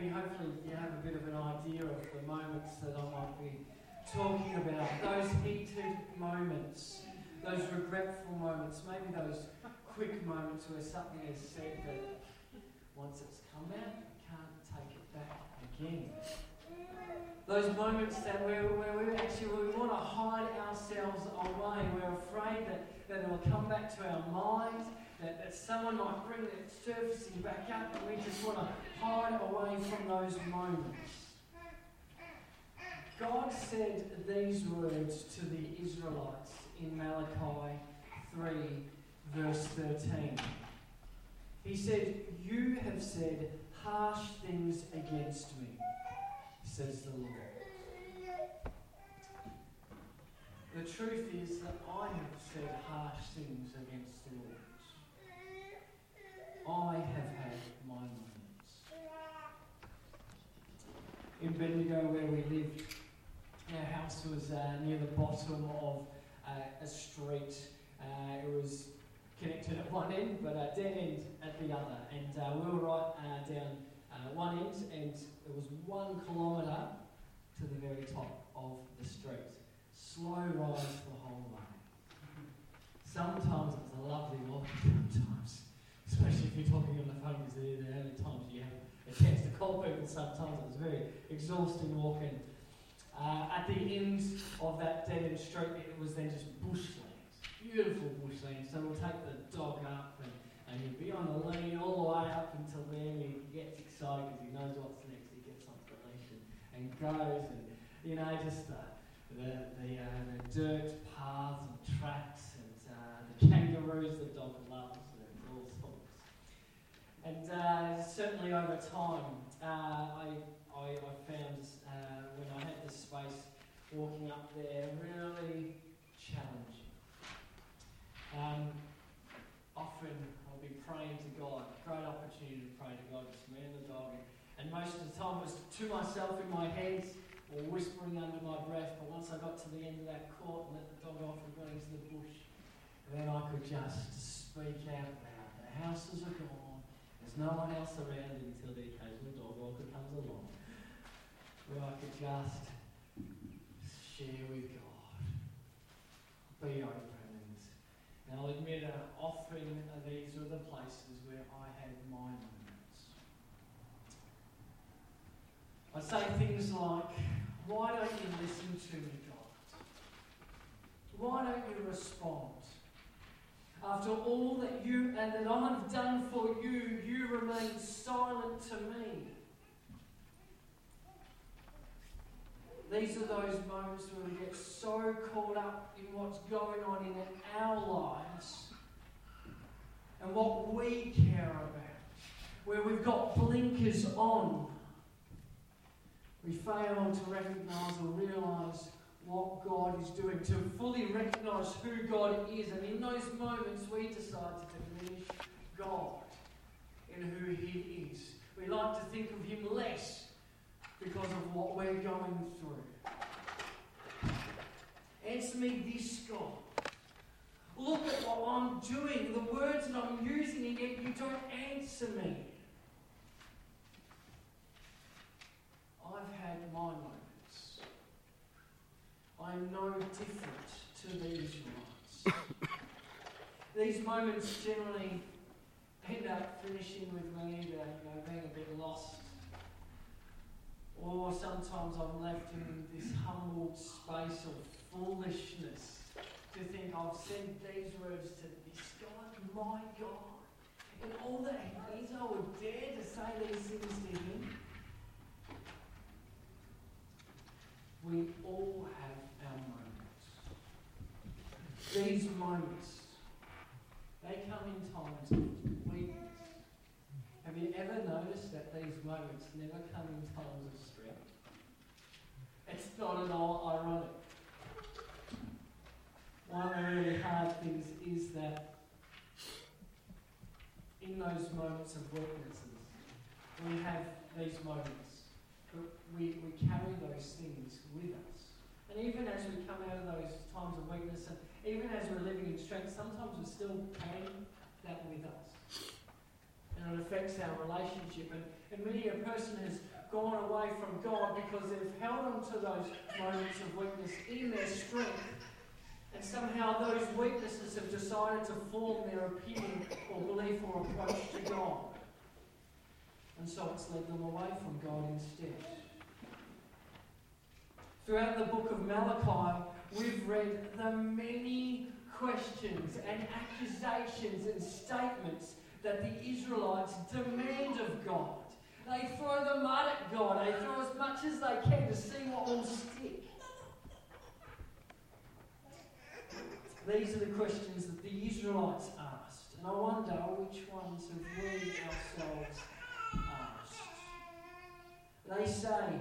maybe, hopefully, you have a bit of an idea of the moments that I might be talking about. Those heated moments, those regretful moments, maybe those quick moments where something is said that once it's come out, you can't take it back again. Those moments that where, where we actually we want to hide ourselves away. We're afraid that, that it will come back to our mind, that, that someone might bring it surfacing back up, and we just want to hide away from those moments. God said these words to the Israelites in Malachi 3, verse 13. He said, You have said harsh things against me, says the Lord. The truth is that I have said harsh things against the Lord. I have had my moments. In Bendigo, where we lived, our house was uh, near the bottom of uh, a street. Uh, it was connected at one end, but a dead end at the other. And uh, we were right uh, down uh, one end, and it was one kilometre to the very top of the street. Slow rise the whole way. Sometimes it was a lovely walk, sometimes, especially if you're talking on the phone, because the only times you have a chance to call people. Sometimes it was very exhausting walking. Uh, at the end of that dead street, it was then just bushland beautiful bushland. So we'll take the dog up and, and he'll be on the lead all the way up until then he gets excited because he knows what's next. He gets on the leash and, and goes and, you know, just uh, the, the, uh, the dirt paths and tracks and uh, the kangaroos the dog loves. And uh, certainly over time, uh, I, I, I found uh, when I had this space walking up there really challenging. Um, often I'll be praying to God, great opportunity to pray to God, just me and the dog. And most of the time it was to myself in my head or whispering under my breath. But once I got to the end of that court and let the dog off and got into the bush, then I could just speak out loud. The houses are gone. There's no one else around until the occasional dog walker comes along. Where I could just share with God. Be open and I'll admit, uh, often uh, these are the places where I had my moments. I say things like, Why don't you listen to me, God? Why don't you respond? After all that you and that I've done for you, you remain silent to me. These are those moments where we get so caught up in what's going on in our lives and what we care about, where we've got blinkers on. We fail to recognize or realize what God is doing, to fully recognize who God is. And in those moments, we decide to diminish God in who He is. We like to think of Him less because of what we're going through. Answer me this, God. Look at what I'm doing, the words that I'm using, and yet you don't answer me. I've had my moments. I'm no different to these ones. these moments generally end up finishing with me you know, being a bit lost or sometimes I'm left in this humbled space of foolishness to think I've said these words to this God, my God. And all that He is, I would dare to say these things to Him. We all have our moments. These moments, they come in times of weakness. Have you ever noticed that these moments never come in times of strength? it's not at all ironic. One of the really hard things is that in those moments of weaknesses, we have these moments, we, we carry those things with us. And even as we come out of those times of weakness, and even as we're living in strength, sometimes we're still carrying that with us. And it affects our relationship. And, and many a person has gone away from God because they've held on to those moments of weakness in their strength. And somehow those weaknesses have decided to form their opinion or belief or approach to God. And so it's led them away from God instead. Throughout the book of Malachi, we've read the many questions and accusations and statements that the Israelites demand of God. They throw the mud at God. They throw as much as they can to see what will stick. These are the questions that the Israelites asked. And I wonder which ones have we ourselves asked. They say,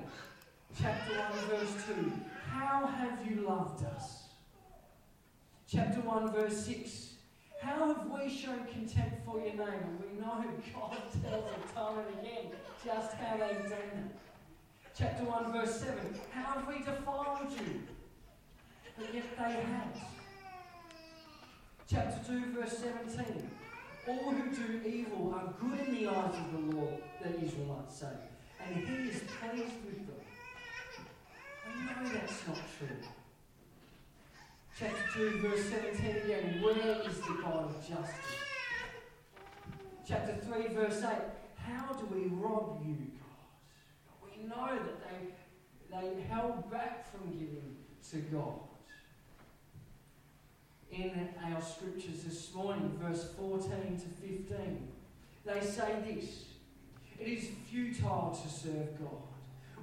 chapter 1, verse 2, How have you loved us? Chapter 1, verse 6, how have we shown contempt for your name? And we know God tells us time and again just how they've done it. Chapter 1, verse 7. How have we defiled you? But yet they have. Chapter 2, verse 17. All who do evil are good in the eyes of the Lord, the Israelites say, and he is pleased with them. Know that's not true chapter 2, verse 17 again. Where is the God of justice? Chapter 3, verse 8. How do we rob you, God? We know that they, they held back from giving to God. In our scriptures this morning, verse 14 to 15, they say this It is futile to serve God.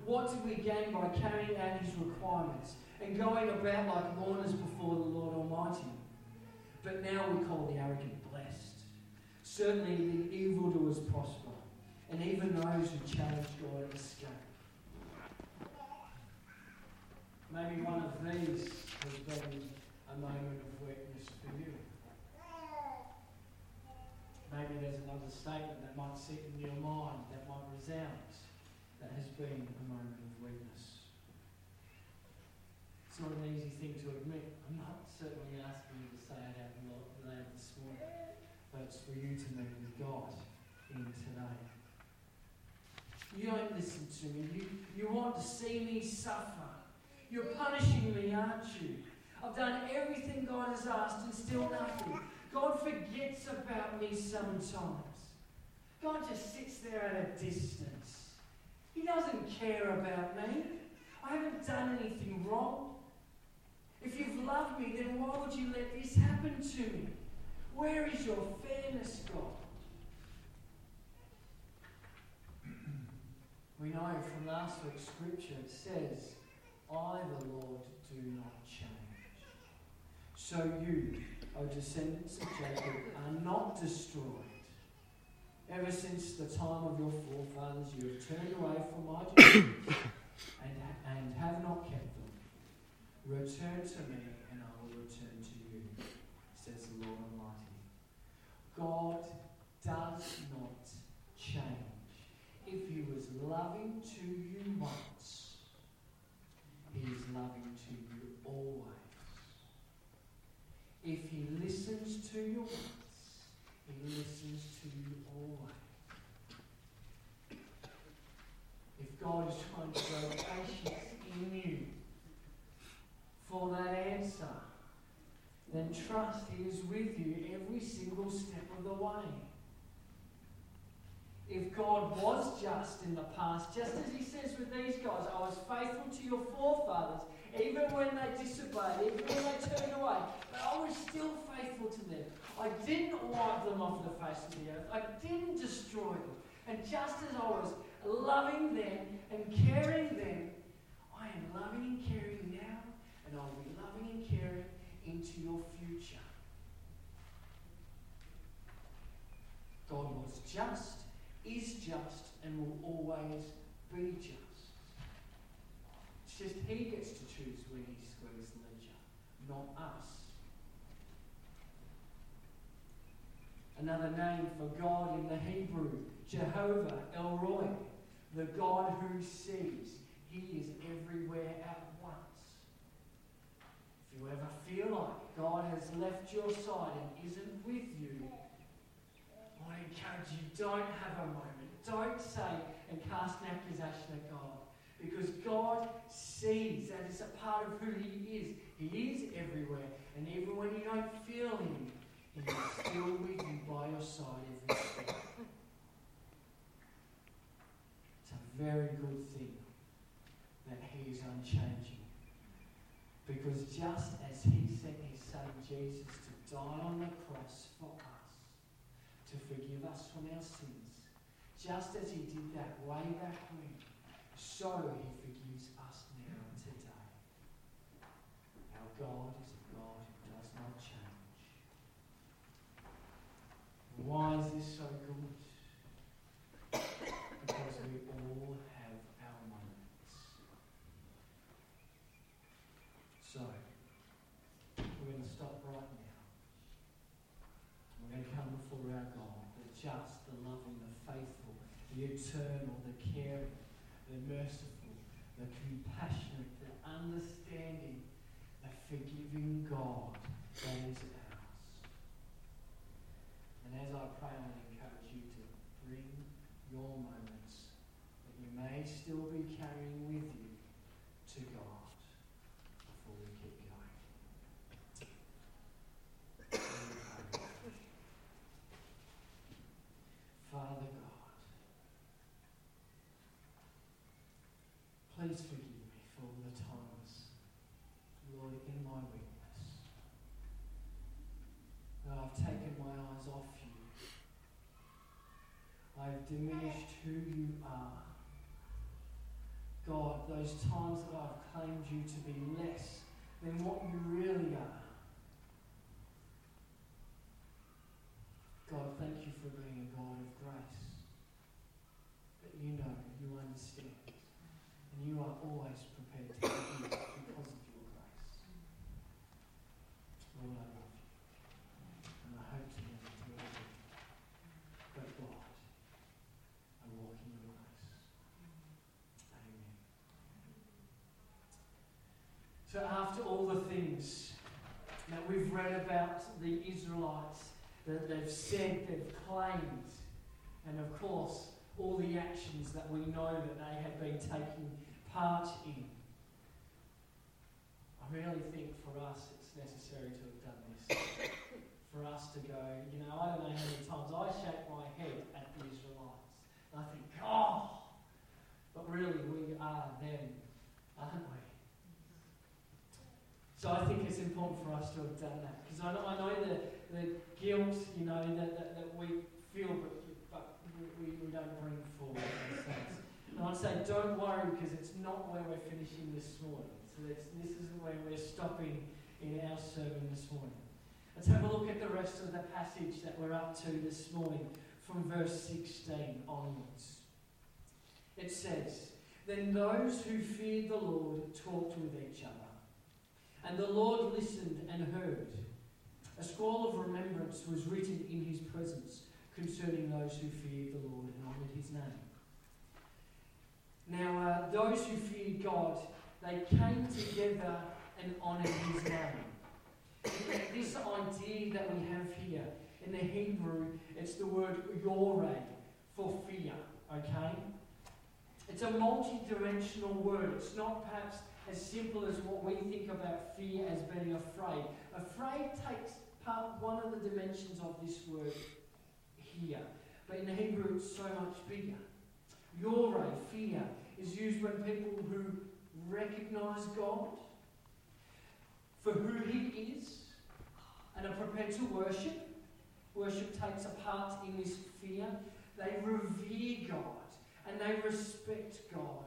What did we gain by carrying out his requirements? and going about like mourners before the Lord Almighty. But now we call the arrogant blessed. Certainly the evildoers prosper, and even those who challenge God escape. Maybe one of these has been a moment of weakness for you. Maybe there's another statement that might sit in your mind, that might resound, has been a moment of weakness. It's not an easy thing to admit. I'm not certainly asking you to say it out loud this morning, but it's for you to meet with God in today. You don't listen to me. You, you want to see me suffer. You're punishing me, aren't you? I've done everything God has asked and still nothing. God forgets about me sometimes. God just sits there at a distance. He doesn't care about me. I haven't done anything wrong. If you've loved me, then why would you let this happen to me? Where is your fairness, God? we know from last week's scripture it says, I, the Lord, do not change. So you, O descendants of Jacob, are not destroyed. Ever since the time of your forefathers, you have turned away from my judgments and, and have not kept them. Return to me, and I will return to you, says the Lord Almighty. God does not change. If He was loving to you once, He is loving to you always. If He listens to you once, He listens to you always. If God is trying to grow patience in you, for that answer, then trust He is with you every single step of the way. If God was just in the past, just as He says with these guys, I was faithful to your forefathers, even when they disobeyed, even when they turned away, but I was still faithful to them. I didn't wipe them off the face of the earth, I didn't destroy them. And just as I was loving them and caring them, I am loving and caring now and I'll be loving and caring into your future. God was just, is just, and will always be just. It's just He gets to choose when He squares ledger, not us. Another name for God in the Hebrew, Jehovah El Roi, the God who sees. He is everywhere at once. If you ever feel like God has left your side and isn't with you, I encourage you don't have a moment. Don't say and cast an accusation at God. Because God sees that it's a part of who He is. He is everywhere. And even when you don't feel Him, He is still with you by your side every step. It's a very good thing that He is unchanging. Because just as He sent His Son Jesus to die on the cross for us, to forgive us from our sins, just as He did that way back when, so He forgives us now today. Our God is a God who does not change. Why is this so good? Because we all have our moments. So, we're going to stop right now. We're going to come before our God, the just, the loving, the faithful, the eternal, the caring, the merciful, the compassionate, the understanding, the forgiving God that is ours. And as I pray, I encourage you to bring your moments that you may still be carrying with you to God before we keep going. Father God, please forgive me for all the times, Lord, in my weakness, that I've taken off you. I've diminished who you are. God, those times that I've claimed you to be less than what you really are. God, thank you for being a God of grace. That you know, you understand, and you are always prepared to forgive because of your grace. Lord, I love you, and I hope to never do it again. But God, I walk in your grace. Amen. So after all the things that we've read about the Israelites, that they've said, they've claimed, and of course, all the actions that we know that they have been taking part in. I really think for us it's necessary to have done this. for us to go, you know, I don't know how many times I shake my head at the Israelites. I think, oh, but really we are them, aren't we? So I think it's important for us to have done that. Because I know, I know the, the guilt, you know, that, that, that we feel, but, but we, we don't bring forward things. And I want to say, don't worry, because it's not where we're finishing this morning. So this, this isn't where we're stopping in our sermon this morning. Let's have a look at the rest of the passage that we're up to this morning from verse 16 onwards. It says, Then those who feared the Lord talked with each other. And the Lord listened and heard. A scroll of remembrance was written in his presence concerning those who feared the Lord and honoured his name. Now, uh, those who feared God, they came together and honoured his name. This idea that we have here in the Hebrew, it's the word yoreh for fear, okay? It's a multi dimensional word. It's not perhaps as simple as what we think about fear as being afraid. Afraid takes part one of the dimensions of this word here. But in Hebrew it's so much bigger. Yoreh, fear, is used when people who recognize God for who He is and are prepared to worship. Worship takes a part in this fear. They revere God and they respect God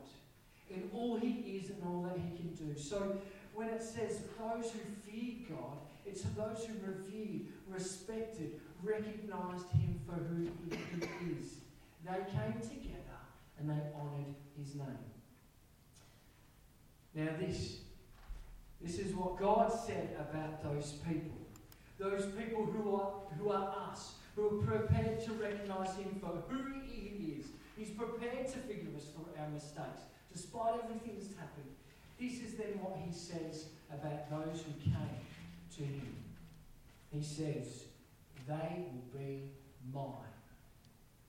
in all He is and all that He can do. So when it says those who fear God, it's those who revered, respected, recognized Him for who He is. They came together and they honoured His name. Now this, this is what God said about those people. Those people who are, who are us, who are prepared to recognize Him for who He is. He's prepared to forgive us for our mistakes, despite everything that's happened. This is then what He says about those who came to Him. He says, They will be mine,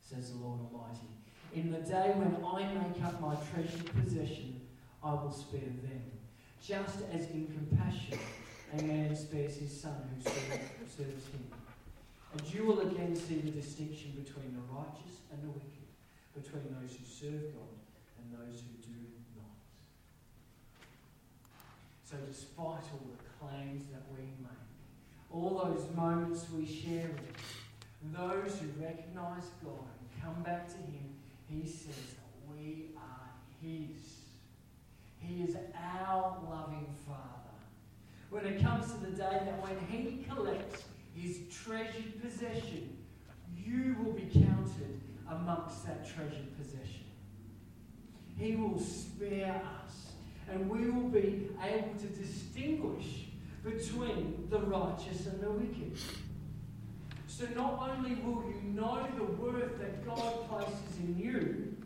says the Lord Almighty. In the day when I make up my treasured possession, I will spare them. Just as in compassion a man spares his son who serves him. And you will again see the distinction between the righteous and the wicked, between those who serve God and those who do not. So, despite all the claims that we make, all those moments we share with those who recognize God and come back to Him, He says that we are His. He is our loving Father. When it comes to the day that when He collects His treasured possession, you will be counted amongst that treasured possession. He will spare us, and we will be able to distinguish between the righteous and the wicked. So not only will you know the worth that God places in you,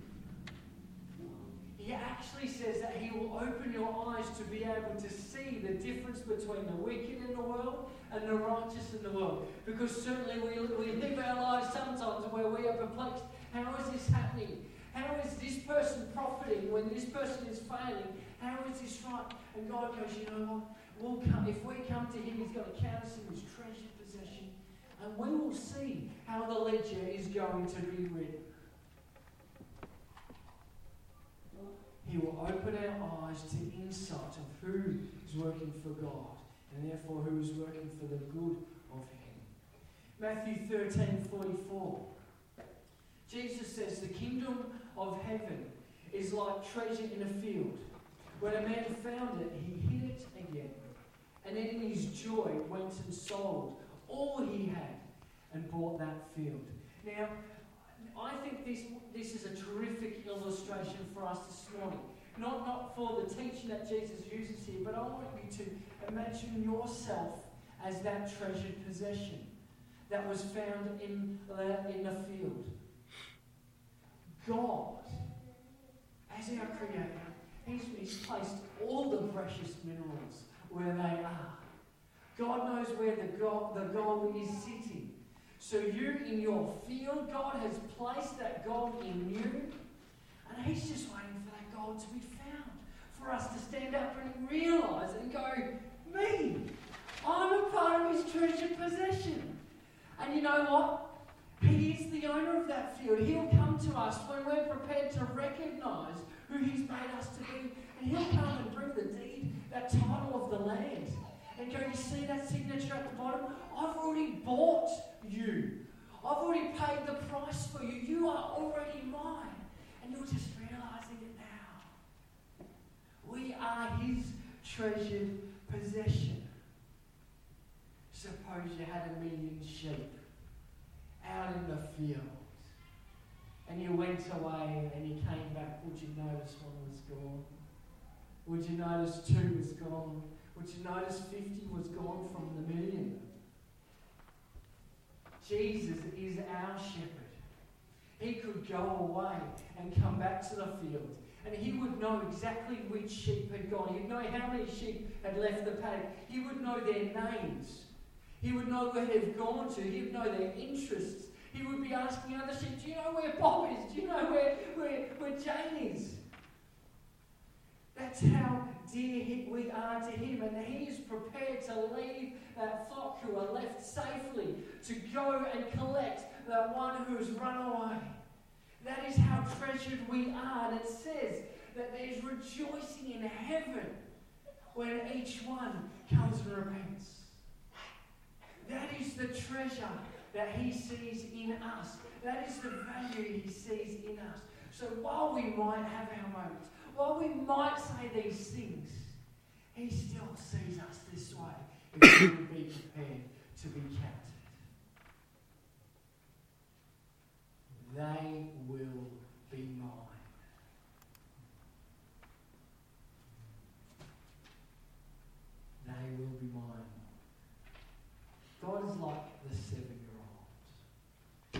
he actually says that he will open your eyes to be able to see the difference between the wicked in the world and the righteous in the world. Because certainly we, we live our lives sometimes where we are perplexed. How is this happening? How is this person profiting when this person is failing? How is this right? And God goes, you know what? We'll come, if we come to Him, He's going to count us in His treasured possession. And we will see how the ledger is going to be written. He will open our eyes to insight of who is working for God and therefore who is working for the good of Him. Matthew 13 44. Jesus says, The kingdom of heaven is like treasure in a field. When a man found it, he hid it again. And then in his joy went and sold all he had and bought that field. Now, I think this, this is a terrific illustration for us this morning. Not, not for the teaching that Jesus uses here, but I want you to imagine yourself as that treasured possession that was found in, in the field. God, as our Creator, he's, placed all the precious minerals where they are. God knows where the gold, the gold is sitting. So you in your field, God has placed that gold in you, and He's just waiting for that gold to be found. For us to stand up and realize and go, Me, I'm a part of His treasured possession. And you know what? He is the owner of that field. He'll to us when we're prepared to recognize who He's made us to be. And He'll come and bring the deed, that title of the land. And go, you see that signature at the bottom? I've already bought you. I've already paid the price for you. You are already mine. And you're just realizing it now. We are His treasured possession. Suppose you had a million sheep out in the field. And you went away and you came back. Would you notice one was gone? Would you notice two was gone? Would you notice 50 was gone from the million? Jesus is our shepherd. He could go away and come back to the field. And he would know exactly which sheep had gone. He'd know how many sheep had left the paddock. He would know their names. He would know where they've gone to. He would know their interests. He would be asking other sheep, Do you know where Bob is? Do you know where, where, where Jane is? That's how dear we are to Him. And He is prepared to leave that flock who are left safely to go and collect that one who has run away. That is how treasured we are. And it says that there's rejoicing in heaven when each one comes and repents. That is the treasure that He sees in us. That is the value He sees in us. So while we might have our moments, while we might say these things, He still sees us this way if we would be prepared to be counted. They will be mine. They will be mine. God is like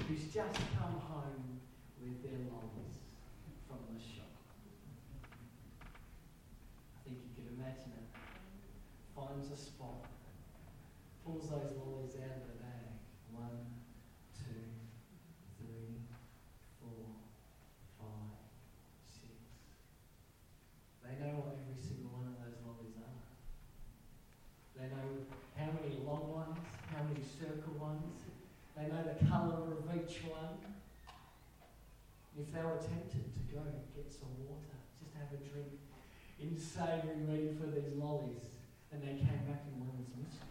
who's just come home with their lollies from the shop. I think you can imagine it. Finds a spot, pulls those lollies out of the bag. One, two, three, each one, if they were tempted to go and get some water, just have a drink, insanely ready for these lollies, and they came back and one was missing,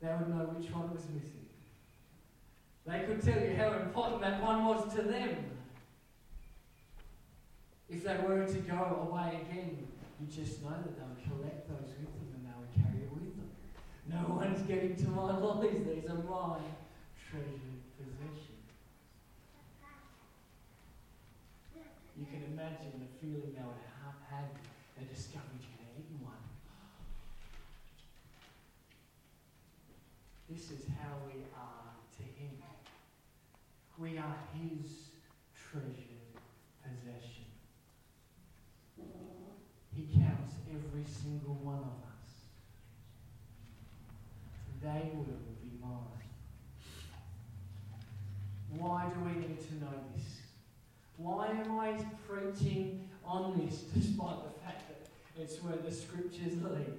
they would know which one was missing. They could tell you how important that one was to them. If they were to go away again, you just know that they would collect those with them and they would carry it with them. No one's getting to my lollies, these are my treasured possession. You can imagine the feeling they would have had they discovered you had eaten one. This is how we are to Him. We are His treasured possession. He counts every single one of us. They will be mine. Why do we need to know this? Why am I preaching on this despite the fact that it's where the scriptures lead?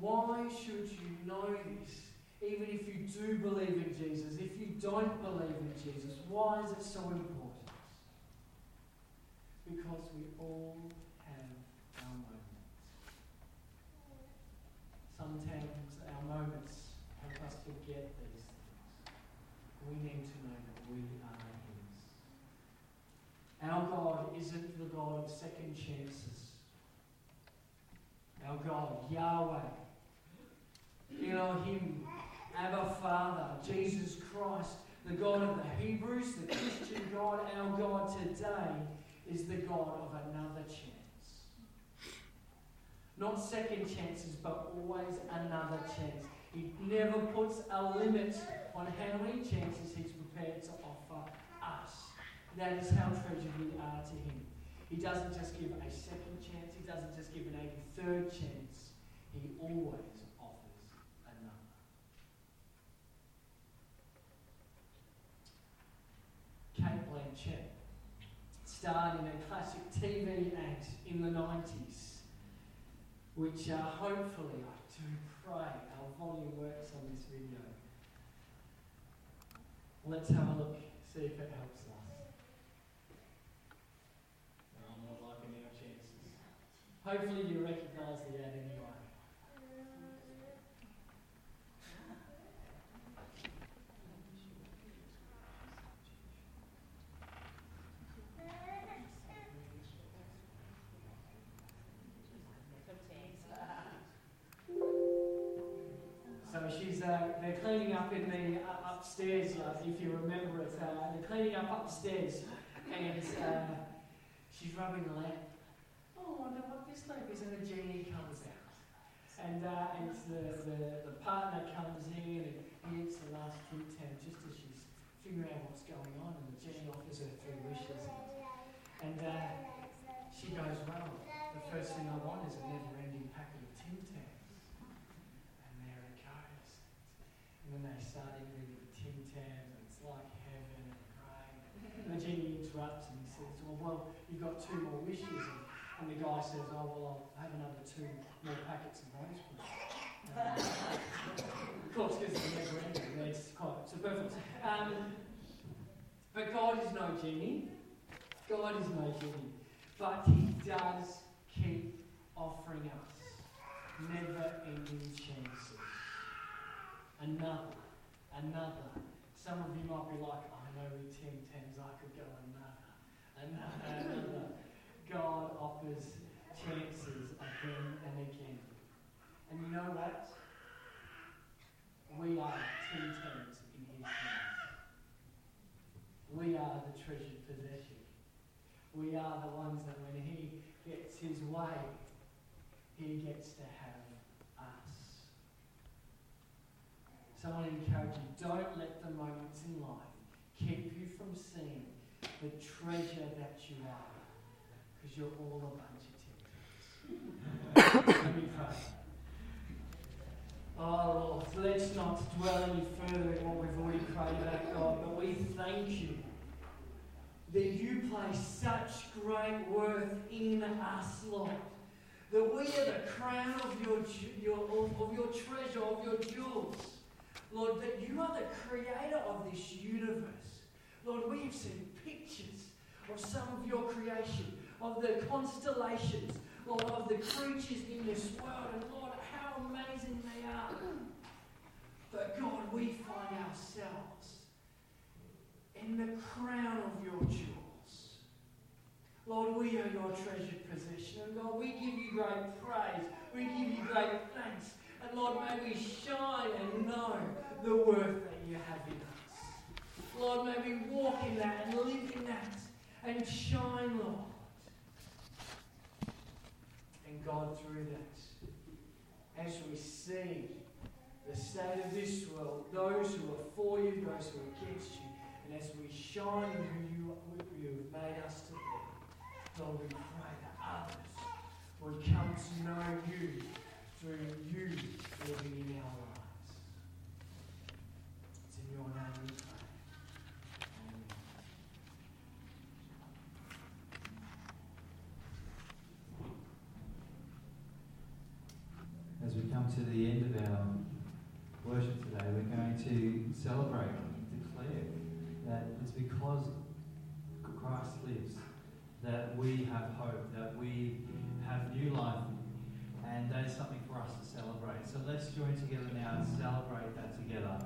Why should you know this? Even if you do believe in Jesus, if you don't believe in Jesus, why is it so important? Because we all have our moments. Sometimes our moments help us forget these things. We need to know that we are His. Our God isn't the God of second chances. Our God, Yahweh, Elohim, Abba Father, Jesus Christ, the God of the Hebrews, the Christian God, our God today is the God of another chance. Not second chances, but always another chance. He never puts a limit on how many chances He's prepared to offer us. That is how treasured we are to Him. He doesn't just give a second chance, He doesn't just give an 83rd chance. He always offers another. Cate Blanchett starred in a classic TV act in the 90s, which uh, hopefully, I do pray, our volume works on this video. Let's have a look, see if it helps us. No, I'm not liking our chances. Hopefully you recognise the ad anyway. So she's, uh, they're cleaning up in the uh, upstairs, uh, if you remember it. Uh, they're cleaning up upstairs, and uh, she's rubbing the lamp. Oh, I wonder what this lamp is, and the genie comes out. And, uh, and the, the, the partner comes in and he eats the last fruit tab just as she's figuring out what's going on, and the genie offers her three wishes. And uh, she goes, Well, the first thing I want is a never ending packet of Tim Tams. And there it goes. And then they start eating the Tim Tams, and it's like heaven and great. And the genie interrupts and he says, Well, well you've got two more wishes. And, and the guy says, Oh, well, I'll have another two more packets of those. Um, of course, because it's never ending, it's quite superfluous. Um, but God is no genie. God is no genie. But He does keep offering us never ending chances. Another, another. Some of you might be like, I know with Tim Tams I could go another, another, uh, another. God offers chances again and again. And you know what? We are Tim Tams in His hands. We are the treasured possession. We are the ones that when He gets His way, He gets to have us. So I want to encourage you don't let the moments in life keep you from seeing the treasure that you are, because you're all a bunch of tempters. Let me pray. Oh Lord, let's not dwell any further in what we've already prayed about, God, but we thank you that you place such great worth in us, Lord. That we are the crown of your, your, of your treasure, of your jewels. Lord, that you are the creator of this universe. Lord, we have seen pictures of some of your creation, of the constellations, Lord, of the creatures in this world, and Lord, how amazing they are. But God, we find ourselves in the crown of your jewels. Lord, we are your treasured possession. And God, we give you great praise. We give you great thanks. And Lord, may we shine and know the worth that you have in us. Lord, may we walk in that and live in that and shine, Lord. And God, through that, as we see the state of this world, those who are for you, those who are against you, and as we shine who you, who you have made us to be, Lord, we pray that others would come to know you through you living in our lives. It's in your name we pray. Amen. As we come to the end of our worship today, we're going to celebrate declare that it's because Christ lives that we have hope, that we have new life, and that is something for us to celebrate. So let's join together now and celebrate that together.